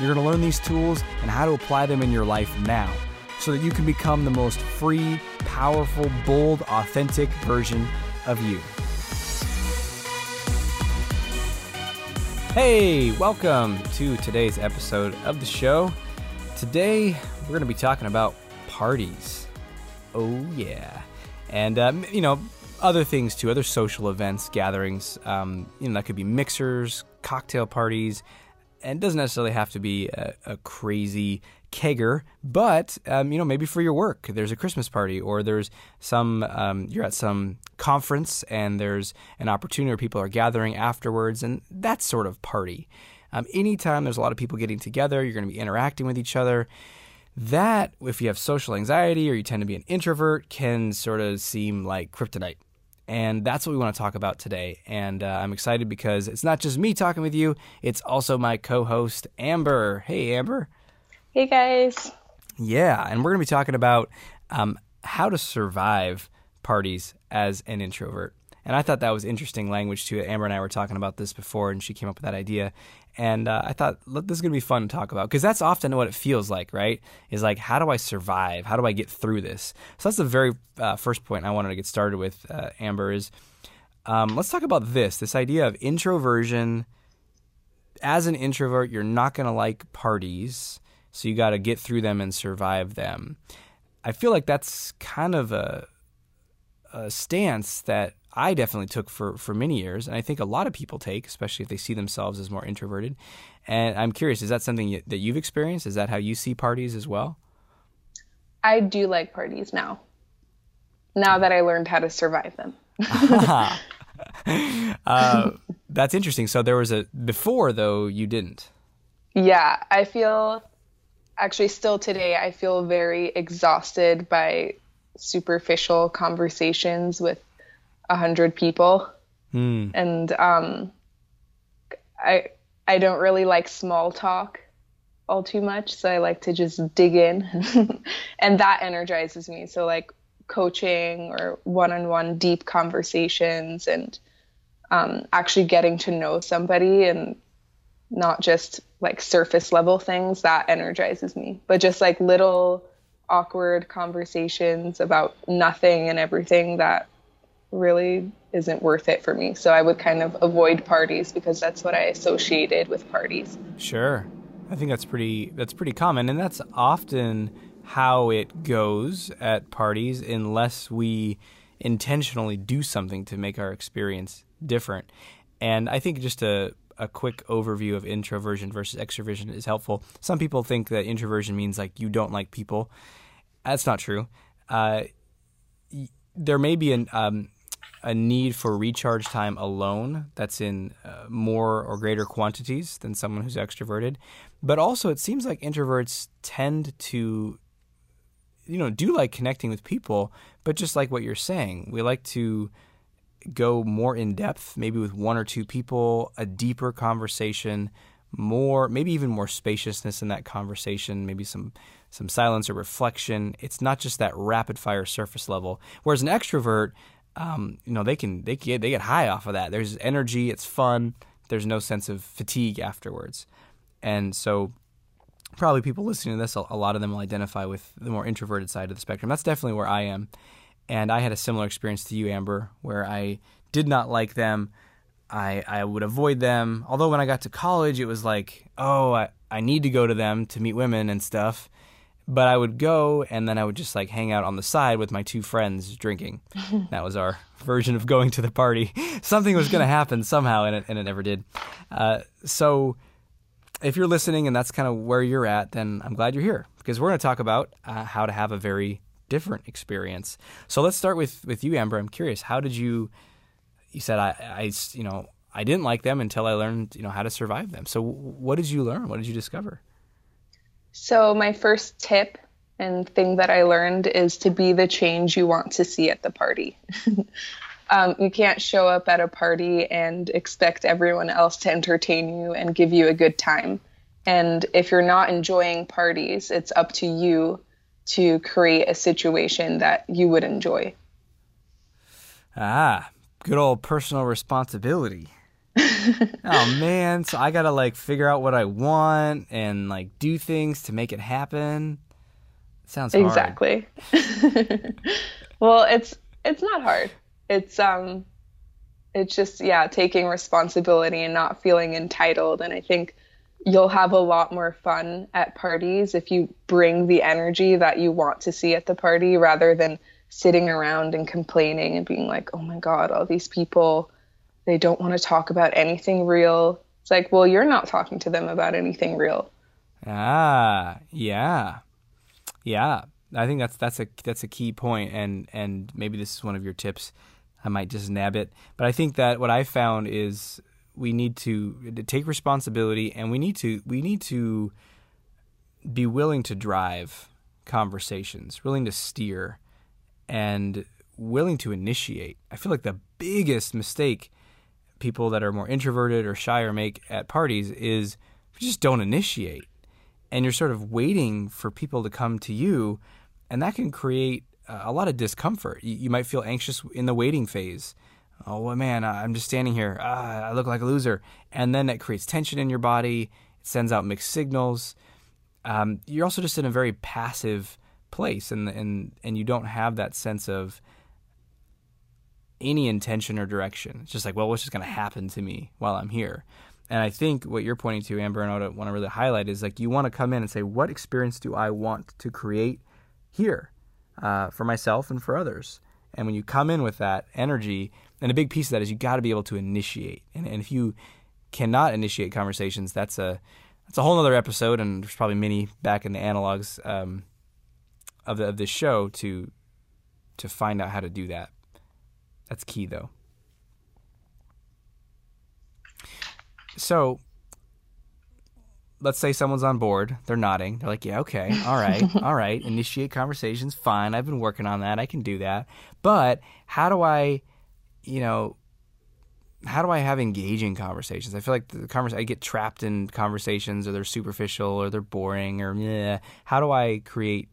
You're going to learn these tools and how to apply them in your life now so that you can become the most free, powerful, bold, authentic version of you. Hey, welcome to today's episode of the show. Today, we're going to be talking about parties. Oh, yeah. And, um, you know, other things too, other social events, gatherings. Um, you know, that could be mixers, cocktail parties, and it doesn't necessarily have to be a, a crazy kegger, but um, you know maybe for your work there's a Christmas party or there's some um, you're at some conference and there's an opportunity where people are gathering afterwards and that sort of party. Um, anytime there's a lot of people getting together, you're going to be interacting with each other. That, if you have social anxiety or you tend to be an introvert, can sort of seem like kryptonite. And that's what we want to talk about today. And uh, I'm excited because it's not just me talking with you, it's also my co host, Amber. Hey, Amber. Hey, guys. Yeah. And we're going to be talking about um, how to survive parties as an introvert. And I thought that was interesting language too. Amber and I were talking about this before, and she came up with that idea. And uh, I thought this is going to be fun to talk about because that's often what it feels like, right? Is like, how do I survive? How do I get through this? So that's the very uh, first point I wanted to get started with, uh, Amber, is um, let's talk about this this idea of introversion. As an introvert, you're not going to like parties, so you got to get through them and survive them. I feel like that's kind of a, a stance that I definitely took for, for many years, and I think a lot of people take, especially if they see themselves as more introverted. And I'm curious, is that something you, that you've experienced? Is that how you see parties as well? I do like parties now. Now that I learned how to survive them. uh, that's interesting. So there was a before though you didn't. Yeah, I feel actually still today I feel very exhausted by superficial conversations with a hundred people, mm. and um, I I don't really like small talk all too much, so I like to just dig in, and that energizes me. So like coaching or one-on-one deep conversations and um, actually getting to know somebody and not just like surface level things that energizes me but just like little awkward conversations about nothing and everything that really isn't worth it for me. So I would kind of avoid parties because that's what I associated with parties. Sure. I think that's pretty that's pretty common and that's often how it goes at parties unless we intentionally do something to make our experience different. And I think just a a quick overview of introversion versus extroversion is helpful. Some people think that introversion means like you don't like people. That's not true. Uh, there may be an um, a need for recharge time alone that's in uh, more or greater quantities than someone who's extroverted. But also, it seems like introverts tend to, you know, do like connecting with people, but just like what you're saying, we like to go more in depth, maybe with one or two people, a deeper conversation, more, maybe even more spaciousness in that conversation, maybe some some silence or reflection. It's not just that rapid fire surface level. Whereas an extrovert, um, you know, they can they get they get high off of that. There's energy. It's fun. There's no sense of fatigue afterwards, and so probably people listening to this, a lot of them will identify with the more introverted side of the spectrum. That's definitely where I am, and I had a similar experience to you, Amber, where I did not like them. I I would avoid them. Although when I got to college, it was like, oh, I, I need to go to them to meet women and stuff but I would go and then I would just like hang out on the side with my two friends drinking. that was our version of going to the party. Something was going to happen somehow, and it, and it never did. Uh, so, if you're listening and that's kind of where you're at, then I'm glad you're here because we're going to talk about uh, how to have a very different experience. So let's start with with you, Amber. I'm curious, how did you? You said I, I you know, I didn't like them until I learned, you know, how to survive them. So, what did you learn? What did you discover? So, my first tip and thing that I learned is to be the change you want to see at the party. um, you can't show up at a party and expect everyone else to entertain you and give you a good time. And if you're not enjoying parties, it's up to you to create a situation that you would enjoy. Ah, good old personal responsibility. oh man, so I gotta like figure out what I want and like do things to make it happen. Sounds hard. exactly. well, it's it's not hard. It's um, it's just yeah, taking responsibility and not feeling entitled. And I think you'll have a lot more fun at parties if you bring the energy that you want to see at the party rather than sitting around and complaining and being like, oh my God, all these people, they don't want to talk about anything real. It's like, well, you're not talking to them about anything real. Ah, yeah. Yeah. I think that's that's a that's a key point and and maybe this is one of your tips. I might just nab it. But I think that what I found is we need to, take responsibility and we need to we need to be willing to drive conversations, willing to steer and willing to initiate. I feel like the biggest mistake people that are more introverted or shy or make at parties is you just don't initiate. And you're sort of waiting for people to come to you, and that can create a lot of discomfort. You might feel anxious in the waiting phase. Oh man, I'm just standing here. Ah, I look like a loser, and then it creates tension in your body. It sends out mixed signals. Um, you're also just in a very passive place and and and you don't have that sense of any intention or direction. It's just like, well, what's just going to happen to me while I'm here? And I think what you're pointing to, Amber, and I want to really highlight is like you want to come in and say, what experience do I want to create here uh, for myself and for others? And when you come in with that energy, and a big piece of that is you got to be able to initiate. And, and if you cannot initiate conversations, that's a that's a whole other episode, and there's probably many back in the analogs. Um, of the, of this show to to find out how to do that. That's key though. So let's say someone's on board, they're nodding. They're like, "Yeah, okay. All right. all right. Initiate conversations. Fine. I've been working on that. I can do that." But how do I, you know, how do I have engaging conversations? I feel like the convers- I get trapped in conversations or they're superficial or they're boring or yeah. How do I create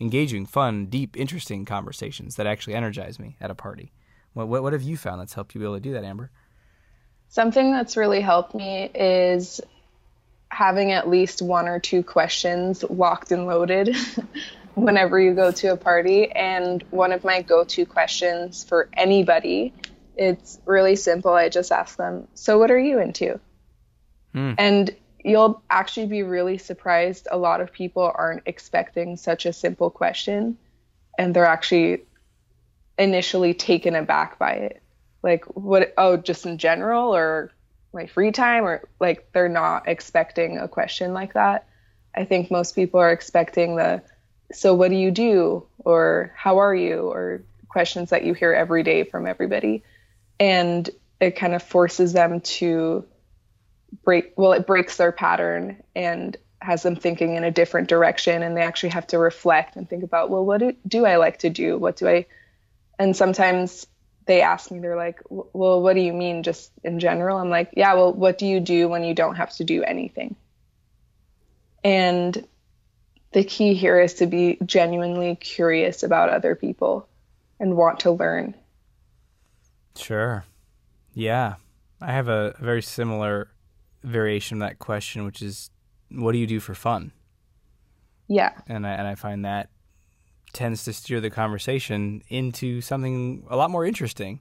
engaging, fun, deep, interesting conversations that actually energize me at a party. What, what, what have you found that's helped you be able to do that, Amber? Something that's really helped me is having at least one or two questions locked and loaded whenever you go to a party. And one of my go to questions for anybody, it's really simple. I just ask them, So, what are you into? Hmm. And you'll actually be really surprised. A lot of people aren't expecting such a simple question, and they're actually initially taken aback by it. Like, what? Oh, just in general, or my free time, or like they're not expecting a question like that. I think most people are expecting the, so what do you do, or how are you, or questions that you hear every day from everybody, and it kind of forces them to break well it breaks their pattern and has them thinking in a different direction. And they actually have to reflect and think about well what do, do i like to do? What do i and sometimes they ask me they're like well what do you mean just in general? I'm like yeah well what do you do when you don't have to do anything? And the key here is to be genuinely curious about other people and want to learn sure yeah i have a, very similar variation of that question, which is, what do you do for fun? Yeah. And I and I find that tends to steer the conversation into something a lot more interesting.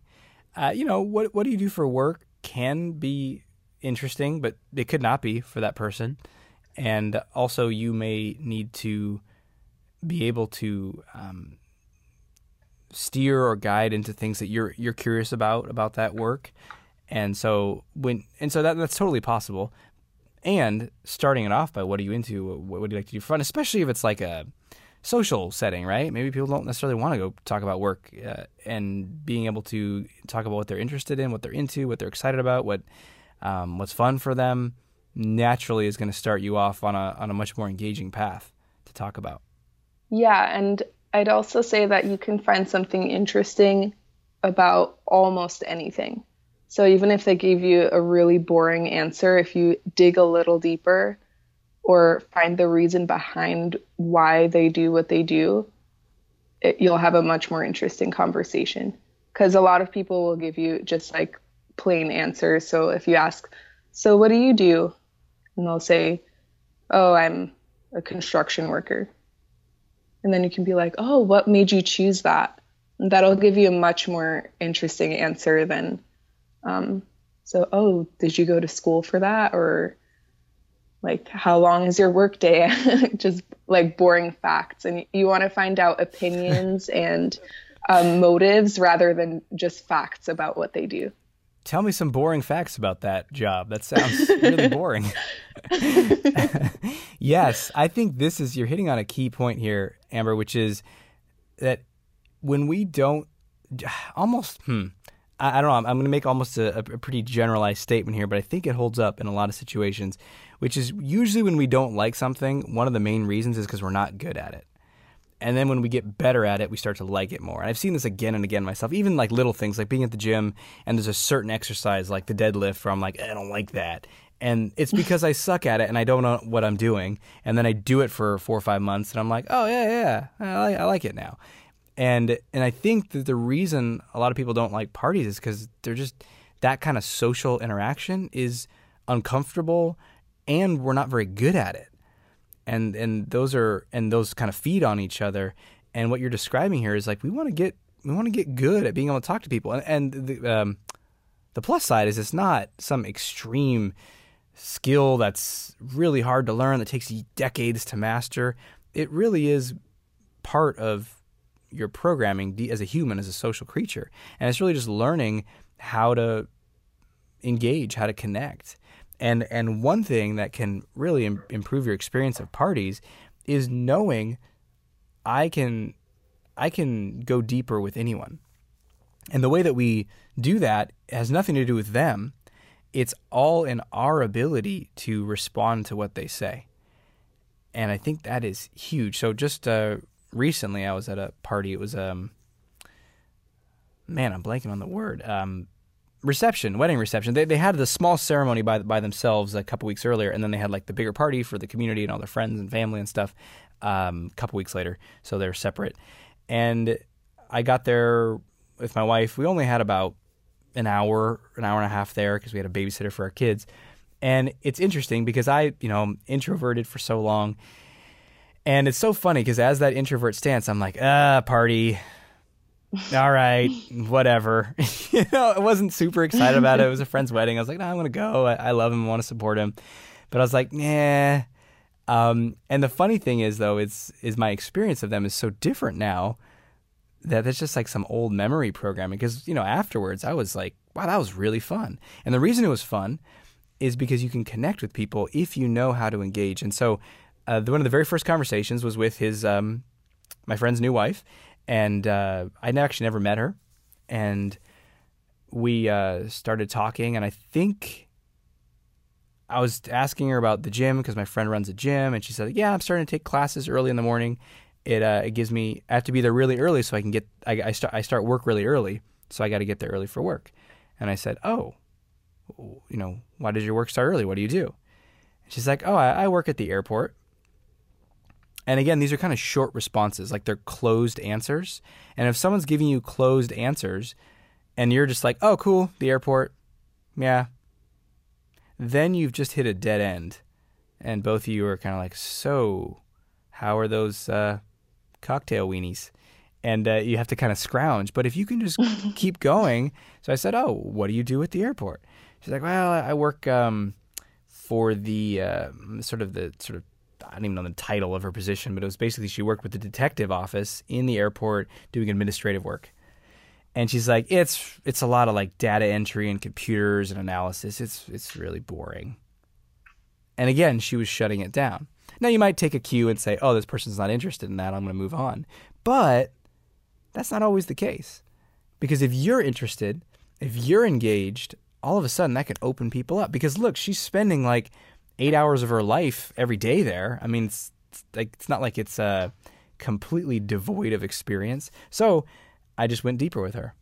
Uh, you know, what what do you do for work can be interesting, but it could not be for that person. And also, you may need to be able to um, steer or guide into things that you're you're curious about about that work and so when and so that that's totally possible. And starting it off by what are you into? What would you like to do for fun? Especially if it's like a social setting, right? Maybe people don't necessarily want to go talk about work, uh, and being able to talk about what they're interested in, what they're into, what they're excited about, what um, what's fun for them naturally is going to start you off on a on a much more engaging path to talk about. Yeah, and I'd also say that you can find something interesting about almost anything. So even if they gave you a really boring answer, if you dig a little deeper or find the reason behind why they do what they do, it, you'll have a much more interesting conversation. Because a lot of people will give you just like plain answers. So if you ask, So what do you do? And they'll say, Oh, I'm a construction worker. And then you can be like, Oh, what made you choose that? And that'll give you a much more interesting answer than, um, So, oh, did you go to school for that? Or, like how long is your workday just like boring facts and you want to find out opinions and um, motives rather than just facts about what they do tell me some boring facts about that job that sounds really boring yes i think this is you're hitting on a key point here amber which is that when we don't almost hmm I, I don't know. I'm, I'm going to make almost a, a, pretty generalized statement here, but I think it holds up in a lot of situations, which is usually when we don't like something, one of the main reasons is because we're not good at it. And then when we get better at it, we start to like it more. And I've seen this again and again myself, even like little things like being at the gym and there's a certain exercise like the deadlift where I'm like, I don't like that. And it's because I suck at it and I don't know what I'm doing. And then I do it for four or five months and I'm like, oh, yeah, yeah, I like, I like it now and and I think that the reason a lot of people don't like parties is because they're just that kind of social interaction is uncomfortable, and we're not very good at it, and and those are and those kind of feed on each other. And what you're describing here is like we want to get we want to get good at being able to talk to people, and, and the um, the plus side is it's not some extreme skill that's really hard to learn that takes decades to master. It really is part of your programming as a human, as a social creature. And it's really just learning how to engage, how to connect. And and one thing that can really Im- improve your experience of parties is knowing I can I can go deeper with anyone. And the way that we do that has nothing to do with them. It's all in our ability to respond to what they say. And I think that is huge. So just uh, recently I was at a party. It was um man, I'm blanking on the word. Um reception, wedding reception. They they had the small ceremony by by themselves a couple weeks earlier, and then they had like the bigger party for the community and all their friends and family and stuff. Um, a couple weeks later, so they're separate. And I got there with my wife. We only had about an hour, an hour and a half there because we had a babysitter for our kids. And it's interesting because I, you know, I'm introverted for so long and it's so funny because as that introvert stance, I'm like, ah, party. All right, whatever. you know, I wasn't super excited about it. It was a friend's wedding. I was like, no, I'm going to go. I, I love him. I want to support him. But I was like, nah. Um, and the funny thing is, though, is is my experience of them is so different now that that's just like some old memory programming. Because you know, afterwards, I was like, wow, that was really fun. And the reason it was fun is because you can connect with people if you know how to engage. And so uh, one of the very first conversations was with his um, my friend's new wife, and uh, I actually never met her, and we uh, started talking, and I think I was asking her about the gym because my friend runs a gym, and she said, "Yeah, I'm starting to take classes early in the morning. It uh, it gives me I have to be there really early so I can get I, I start I start work really early, so I got to get there early for work." And I said, "Oh, you know, why does your work start early? What do you do?" And she's like, "Oh, I, I work at the airport." And again, these are kind of short responses, like they're closed answers. And if someone's giving you closed answers and you're just like, oh, cool, the airport, yeah, then you've just hit a dead end. And both of you are kind of like, so how are those uh, cocktail weenies? And uh, you have to kind of scrounge. But if you can just keep going. So I said, oh, what do you do at the airport? She's like, well, I work um, for the uh, sort of the sort of I don't even know the title of her position, but it was basically she worked with the detective office in the airport doing administrative work. And she's like, it's it's a lot of like data entry and computers and analysis. It's it's really boring. And again, she was shutting it down. Now you might take a cue and say, oh, this person's not interested in that. I'm going to move on. But that's not always the case. Because if you're interested, if you're engaged, all of a sudden that can open people up. Because look, she's spending like eight hours of her life every day there. I mean, it's, it's like it's not like it's uh, completely devoid of experience. So I just went deeper with her.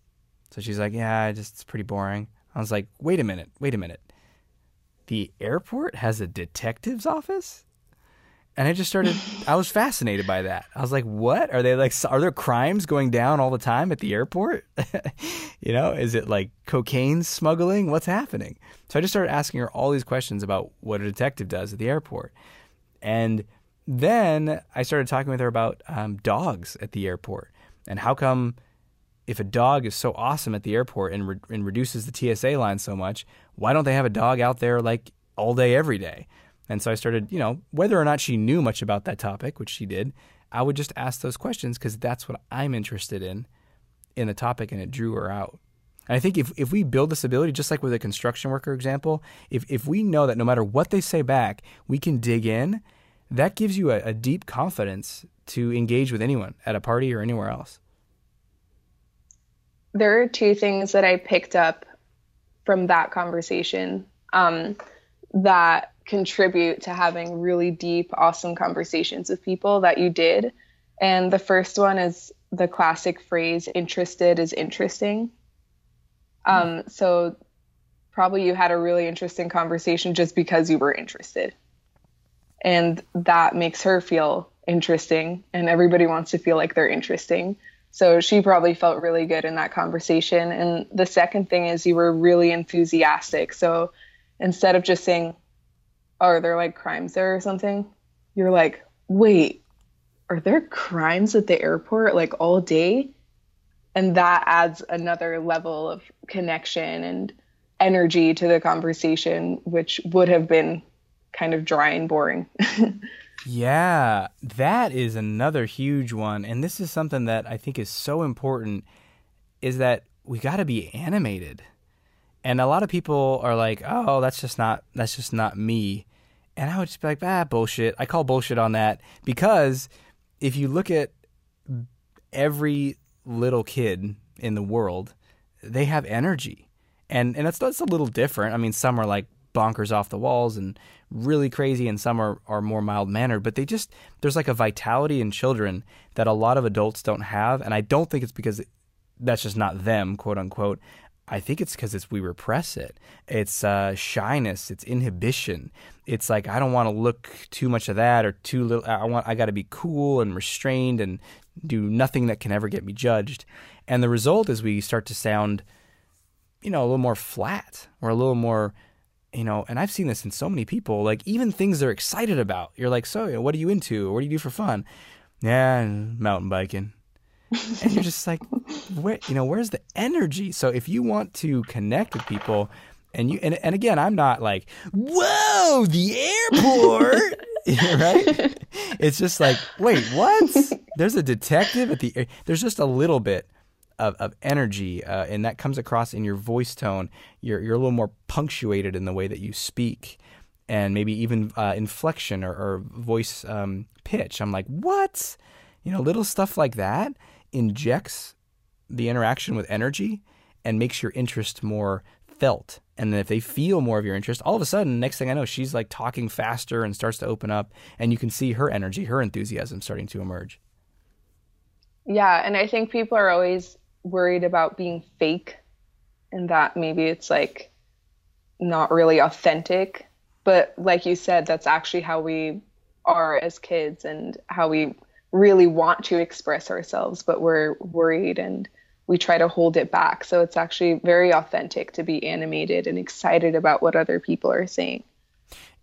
So she's like, "Yeah, just it's pretty boring." I was like, "Wait a minute, wait a minute. The airport has a detective's office?" And I just started. I was fascinated by that. I was like, "What are they like? Are there crimes going down all the time at the airport? you know, is it like cocaine smuggling? What's happening?" So I just started asking her all these questions about what a detective does at the airport, and then I started talking with her about um, dogs at the airport and how come if a dog is so awesome at the airport and, re- and reduces the TSA line so much, why don't they have a dog out there like all day every day? And so I started, you know, whether or not she knew much about that topic, which she did, I would just ask those questions because that's what I'm interested in in the topic and it drew her out. And I think if, if we build this ability, just like with a construction worker example, if, if we know that no matter what they say back, we can dig in, that gives you a, a deep confidence to engage with anyone at a party or anywhere else. There are two things that I picked up from that conversation um, that contribute to having really deep, awesome conversations with people that you did. And the first one is the classic phrase, interested is interesting. Um, so probably you had a really interesting conversation just because you were interested. And that makes her feel interesting, and everybody wants to feel like they're interesting. So she probably felt really good in that conversation. And the second thing is you were really enthusiastic. So instead of just saying, are there like crimes there or something? You're like, wait, are there crimes at the airport like all day? And that adds another level of connection and energy to the conversation, which would have been kind of dry and boring. yeah, that is another huge one. And this is something that I think is so important is that we got to be animated and a lot of people are like, "Oh, that's just not that's just not me," and I would just be like, "Ah, bullshit." I call bullshit on that because if you look at every little kid in the world, they have energy, and and that's that's a little different. I mean, some are like bonkers off the walls and really crazy, and some are are more mild mannered. But they just there's like a vitality in children that a lot of adults don't have, and I don't think it's because that's just not them, quote unquote. I think it's because it's we repress it. It's uh, shyness. It's inhibition. It's like I don't want to look too much of that or too little. I want I got to be cool and restrained and do nothing that can ever get me judged. And the result is we start to sound, you know, a little more flat or a little more, you know. And I've seen this in so many people. Like even things they're excited about. You're like, so what are you into? What do you do for fun? Yeah, mountain biking and you're just like, where you know, where's the energy? So if you want to connect with people, and you and, and again, I'm not like, whoa, the airport. right? It's just like, wait, what? There's a detective at the. There's just a little bit of, of energy, uh, and that comes across in your voice tone. You're you're a little more punctuated in the way that you speak, and maybe even uh, inflection or, or voice um, pitch. I'm like, what? You know, little stuff like that injects the interaction with energy and makes your interest more felt. And then if they feel more of your interest, all of a sudden, next thing I know, she's like talking faster and starts to open up, and you can see her energy, her enthusiasm starting to emerge. Yeah, and I think people are always worried about being fake and that maybe it's like not really authentic. But like you said, that's actually how we are as kids and how we really want to express ourselves, but we're worried and we try to hold it back. So it's actually very authentic to be animated and excited about what other people are saying.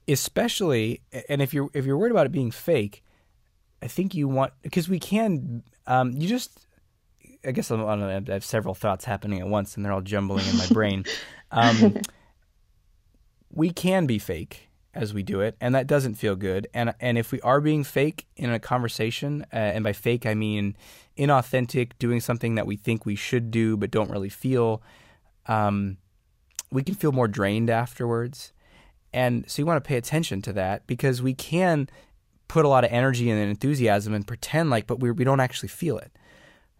Especially, and if you're if you're worried about it being fake, I think you want because we can. Um, you just, I guess I'm, I, I have several thoughts happening at once, and they're all jumbling in my brain. Um, we can be fake as we do it, and that doesn't feel good. And and if we are being fake in a conversation, uh, and by fake I mean inauthentic, doing something that we think we should do but don't really feel, um, we can feel more drained afterwards. And so you want to pay attention to that because we can put a lot of energy and enthusiasm and pretend like, but we we don't actually feel it.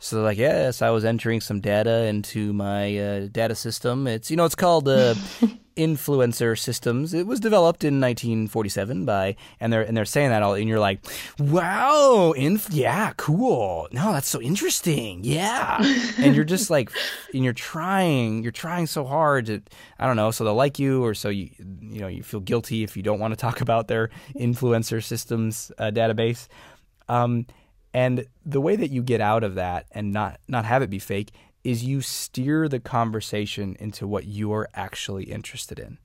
So they're like, yes, I was entering some data into my uh, data system. It's you know, it's called uh, influencer systems. It was developed in 1947 by, and they're and they're saying that all, and you're like, wow, inf- yeah, cool. No, that's so interesting. Yeah, and you're just like, and you're trying, you're trying so hard to, I don't know, so they'll like you, or so you, you know, you feel guilty if you don't want to talk about their influencer systems uh, database. Um, and the way that you get out of that and not not have it be fake is you steer the conversation into what you're actually interested in.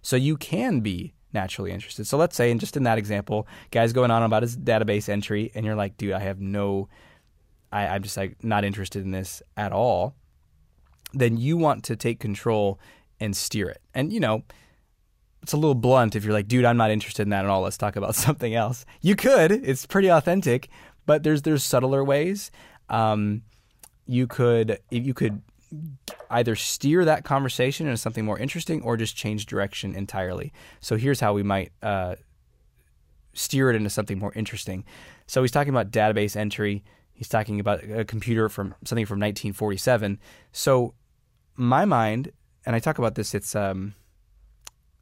So you can be naturally interested. So let's say, and just in that example, guy's going on about his database entry, and you're like, dude, I have no, I, I'm just like not interested in this at all. Then you want to take control and steer it. And you know, it's a little blunt if you're like, dude, I'm not interested in that at all. Let's talk about something else. You could. It's pretty authentic, but there's there's subtler ways. Um, you could you could either steer that conversation into something more interesting or just change direction entirely. So here's how we might uh, steer it into something more interesting. So he's talking about database entry. He's talking about a computer from something from 1947. So my mind, and I talk about this. It's um,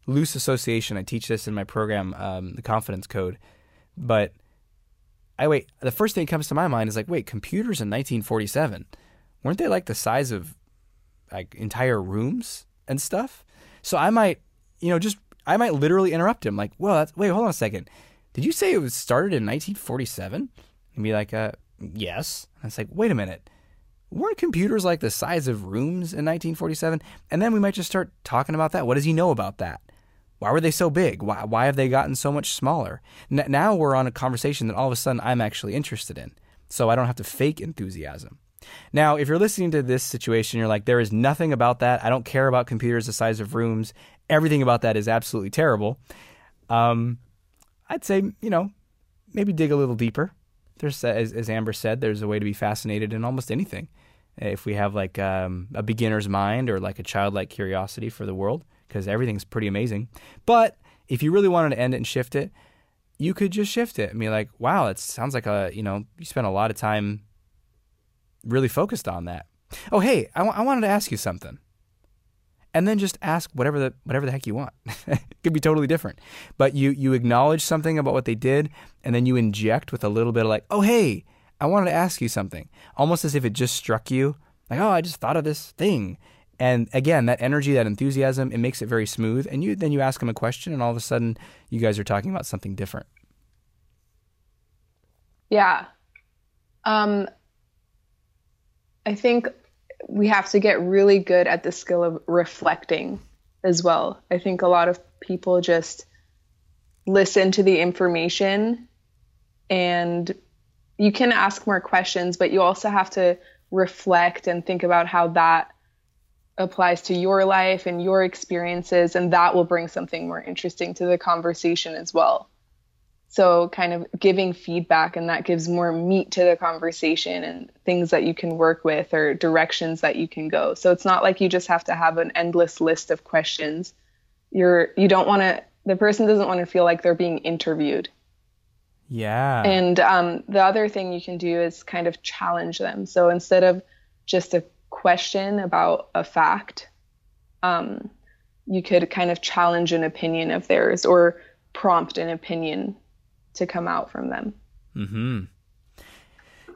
loose association. I teach this in my program, um, the Confidence Code. But I wait. The first thing that comes to my mind is like, wait, computers in 1947 weren't they like the size of like entire rooms and stuff? So I might, you know, just I might literally interrupt him, like, well, wait, hold on a second. Did you say it was started in 1947? And be like, uh, yes. And it's like, wait a minute. Weren't computers like the size of rooms in 1947? And then we might just start talking about that. What does he know about that? Why were they so big? Why, why have they gotten so much smaller? N- now we're on a conversation that all of a sudden I'm actually interested in. So I don't have to fake enthusiasm. Now, if you're listening to this situation, you're like, there is nothing about that. I don't care about computers the size of rooms. Everything about that is absolutely terrible. Um, I'd say, you know, maybe dig a little deeper. There's, as, as Amber said, there's a way to be fascinated in almost anything. If we have like um, a beginner's mind or like a childlike curiosity for the world, because everything's pretty amazing. But if you really wanted to end it and shift it, you could just shift it and be like, wow, it sounds like a, you know, you spent a lot of time really focused on that. Oh, hey, I, w- I wanted to ask you something. And then just ask whatever the whatever the heck you want. it could be totally different. But you you acknowledge something about what they did, and then you inject with a little bit of like, oh hey, I wanted to ask you something. Almost as if it just struck you. Like, oh, I just thought of this thing. And again, that energy, that enthusiasm, it makes it very smooth. And you then you ask them a question, and all of a sudden, you guys are talking about something different. Yeah. Um, I think we have to get really good at the skill of reflecting as well. I think a lot of people just listen to the information and you can ask more questions, but you also have to reflect and think about how that applies to your life and your experiences, and that will bring something more interesting to the conversation as well. So, kind of giving feedback, and that gives more meat to the conversation and things that you can work with or directions that you can go. So, it's not like you just have to have an endless list of questions. You're, you don't want to, the person doesn't want to feel like they're being interviewed. Yeah. And um, the other thing you can do is kind of challenge them. So, instead of just a question about a fact, um, you could kind of challenge an opinion of theirs or prompt an opinion to come out from them. Hmm.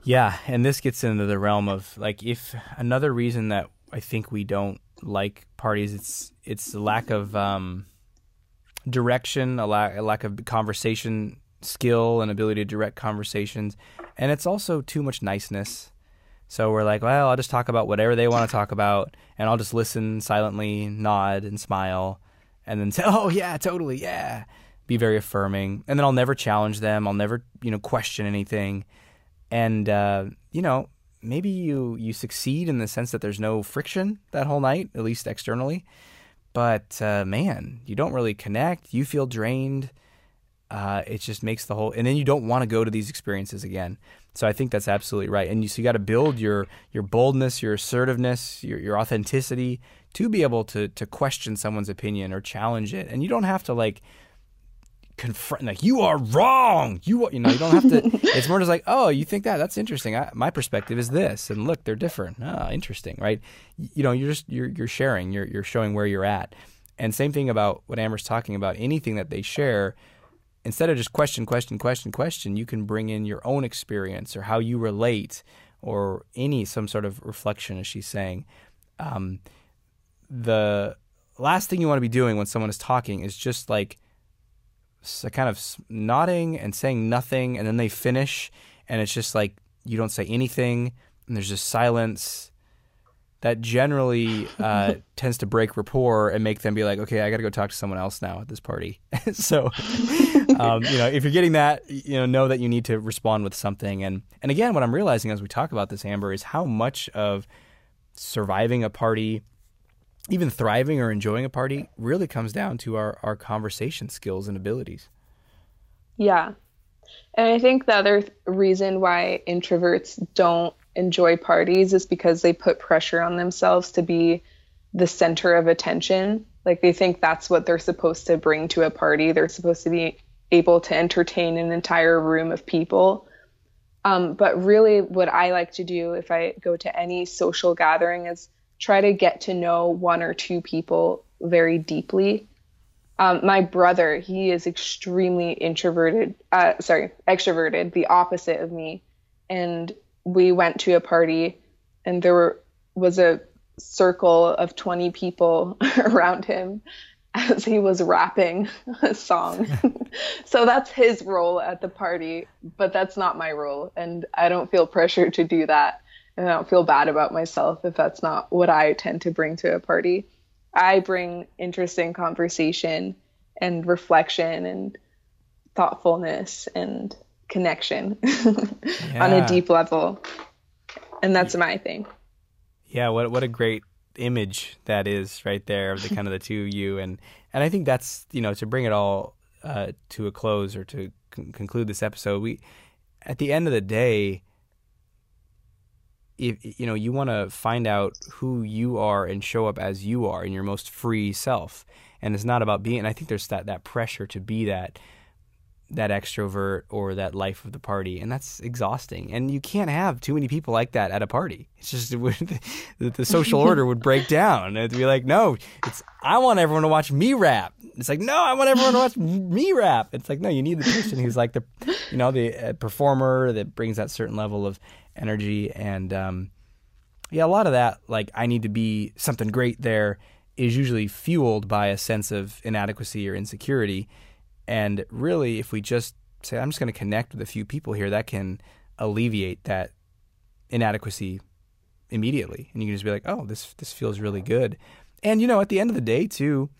Yeah, and this gets into the realm of like if another reason that I think we don't like parties it's it's the lack of um, direction, a lack a lack of conversation skill and ability to direct conversations, and it's also too much niceness. So we're like, well, I'll just talk about whatever they want to talk about, and I'll just listen silently, nod, and smile, and then say, oh, yeah, totally, yeah. Be very affirming. And then I'll never challenge them. I'll never, you know, question anything. And, uh, you know, maybe you, you succeed in the sense that there's no friction that whole night, at least externally. But, uh, man, you don't really connect. You feel drained. Uh, it just makes the whole, and then you don't want to go to these experiences again. So I think that's absolutely right. And you, so you got to build your your boldness, your assertiveness, your your authenticity to be able to to question someone's opinion or challenge it. And you don't have to like confront like you are wrong. You you know you don't have to it's more just like oh you think that? That's interesting. I, my perspective is this. And look they're different. Oh interesting right? You know you're just you're you're sharing. You're you're showing where you're at. And same thing about what Amber's talking about. Anything that they share instead of just question question question question you can bring in your own experience or how you relate or any some sort of reflection as she's saying um, the last thing you want to be doing when someone is talking is just like kind of nodding and saying nothing, and then they finish, and it's just like you don't say anything, and there's just silence. That generally uh, tends to break rapport and make them be like, okay, I got to go talk to someone else now at this party. so, um, you know, if you're getting that, you know, know that you need to respond with something. And and again, what I'm realizing as we talk about this, Amber, is how much of surviving a party even thriving or enjoying a party really comes down to our, our conversation skills and abilities. Yeah. And I think the other reason why introverts don't enjoy parties is because they put pressure on themselves to be the center of attention. Like they think that's what they're supposed to bring to a party. They're supposed to be able to entertain an entire room of people. Um, but really, what I like to do if I go to any social gathering is try to get to know one or two people very deeply. Um, my brother, he is extremely introverted, uh, sorry, extroverted, the opposite of me. And we went to a party, and there were, was a circle of 20 people around him as he was rapping a song. so that's his role at the party, but that's not my role. And I don't feel pressure to do that and I don't feel bad about myself if that's not what I tend to bring to a party. I bring interesting conversation and reflection and thoughtfulness and connection yeah. on a deep level. And that's my thing. Yeah, what what a great image that is right there of the kind of the two of you and and I think that's, you know, to bring it all uh, to a close or to con- conclude this episode, we at the end of the day, if you know you want to find out who you are and show up as you are in your most free self and it's not about being and i think there's that that pressure to be that that extrovert or that life of the party and that's exhausting. And you can't have too many people like that at a party. It's just the, the social order would break down. It'd be like no it's i want everyone to watch me rap. It's like no i want everyone to watch me rap. It's like no you need the person who's like the you know the uh, performer that brings that certain level of energy. And um, yeah, a lot of that like I need to be something great there is usually fueled by a sense of inadequacy or insecurity. And really, if we just say, I'm just going to connect with a few people here, that can alleviate that inadequacy immediately. And you can just be like, oh, this this feels really good. And you know, at the end of the day, too,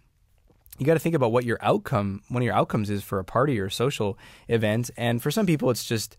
you got to think about what your outcome, one of your outcomes is for a party or a social event. And for some people, it's just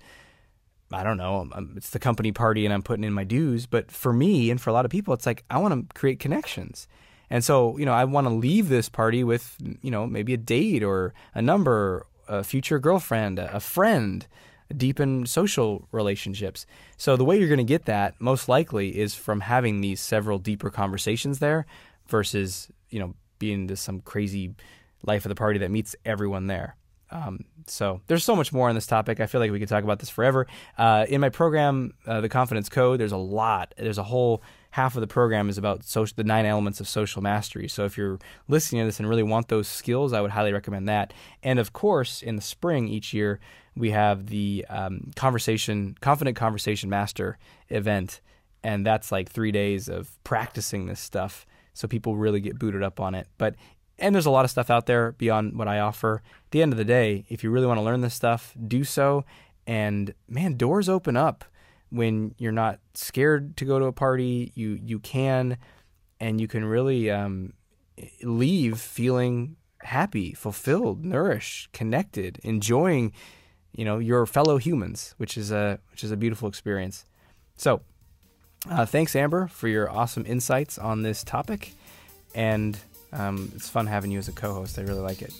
I don't know, um, um, it's the company party and I'm putting in my dues. But for me and for a lot of people, it's like I want to create connections. And so, you know, I want to leave this party with, you know, maybe a date or a number, a future girlfriend, a friend, deepen social relationships. So the way you're going to get that most likely is from having these several deeper conversations there versus, you know, being this some crazy life of the party that meets everyone there. Um, so there's so much more on this topic. I feel like we could talk about this forever. Uh, in my program, uh, the Confidence Code, there's a lot. There's a whole half of the program is about social, the nine elements of social mastery. So if you're listening to this and really want those skills, I would highly recommend that. And of course, in the spring each year, we have the um, conversation, confident conversation master event, and that's like three days of practicing this stuff. So people really get booted up on it. But and there's a lot of stuff out there beyond what I offer. At the end of the day, if you really want to learn this stuff, do so. And man, doors open up when you're not scared to go to a party. You you can, and you can really um, leave feeling happy, fulfilled, nourished, connected, enjoying, you know, your fellow humans, which is a which is a beautiful experience. So, uh, thanks, Amber, for your awesome insights on this topic, and um, it's fun having you as a co host. I really like it.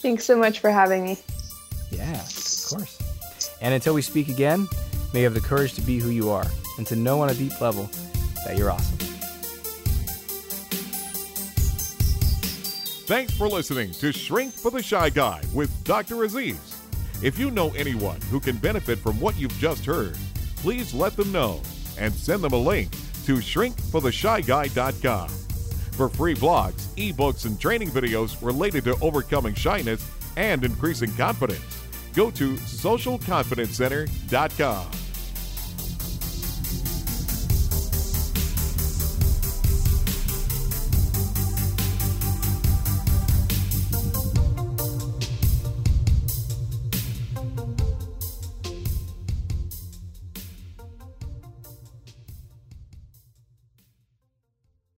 Thanks so much for having me. Yeah, of course. And until we speak again, may you have the courage to be who you are and to know on a deep level that you're awesome. Thanks for listening to Shrink for the Shy Guy with Dr. Aziz. If you know anyone who can benefit from what you've just heard, please let them know and send them a link to shrinkfortheshyguy.com. For free blogs, ebooks, and training videos related to overcoming shyness and increasing confidence, go to socialconfidencecenter.com.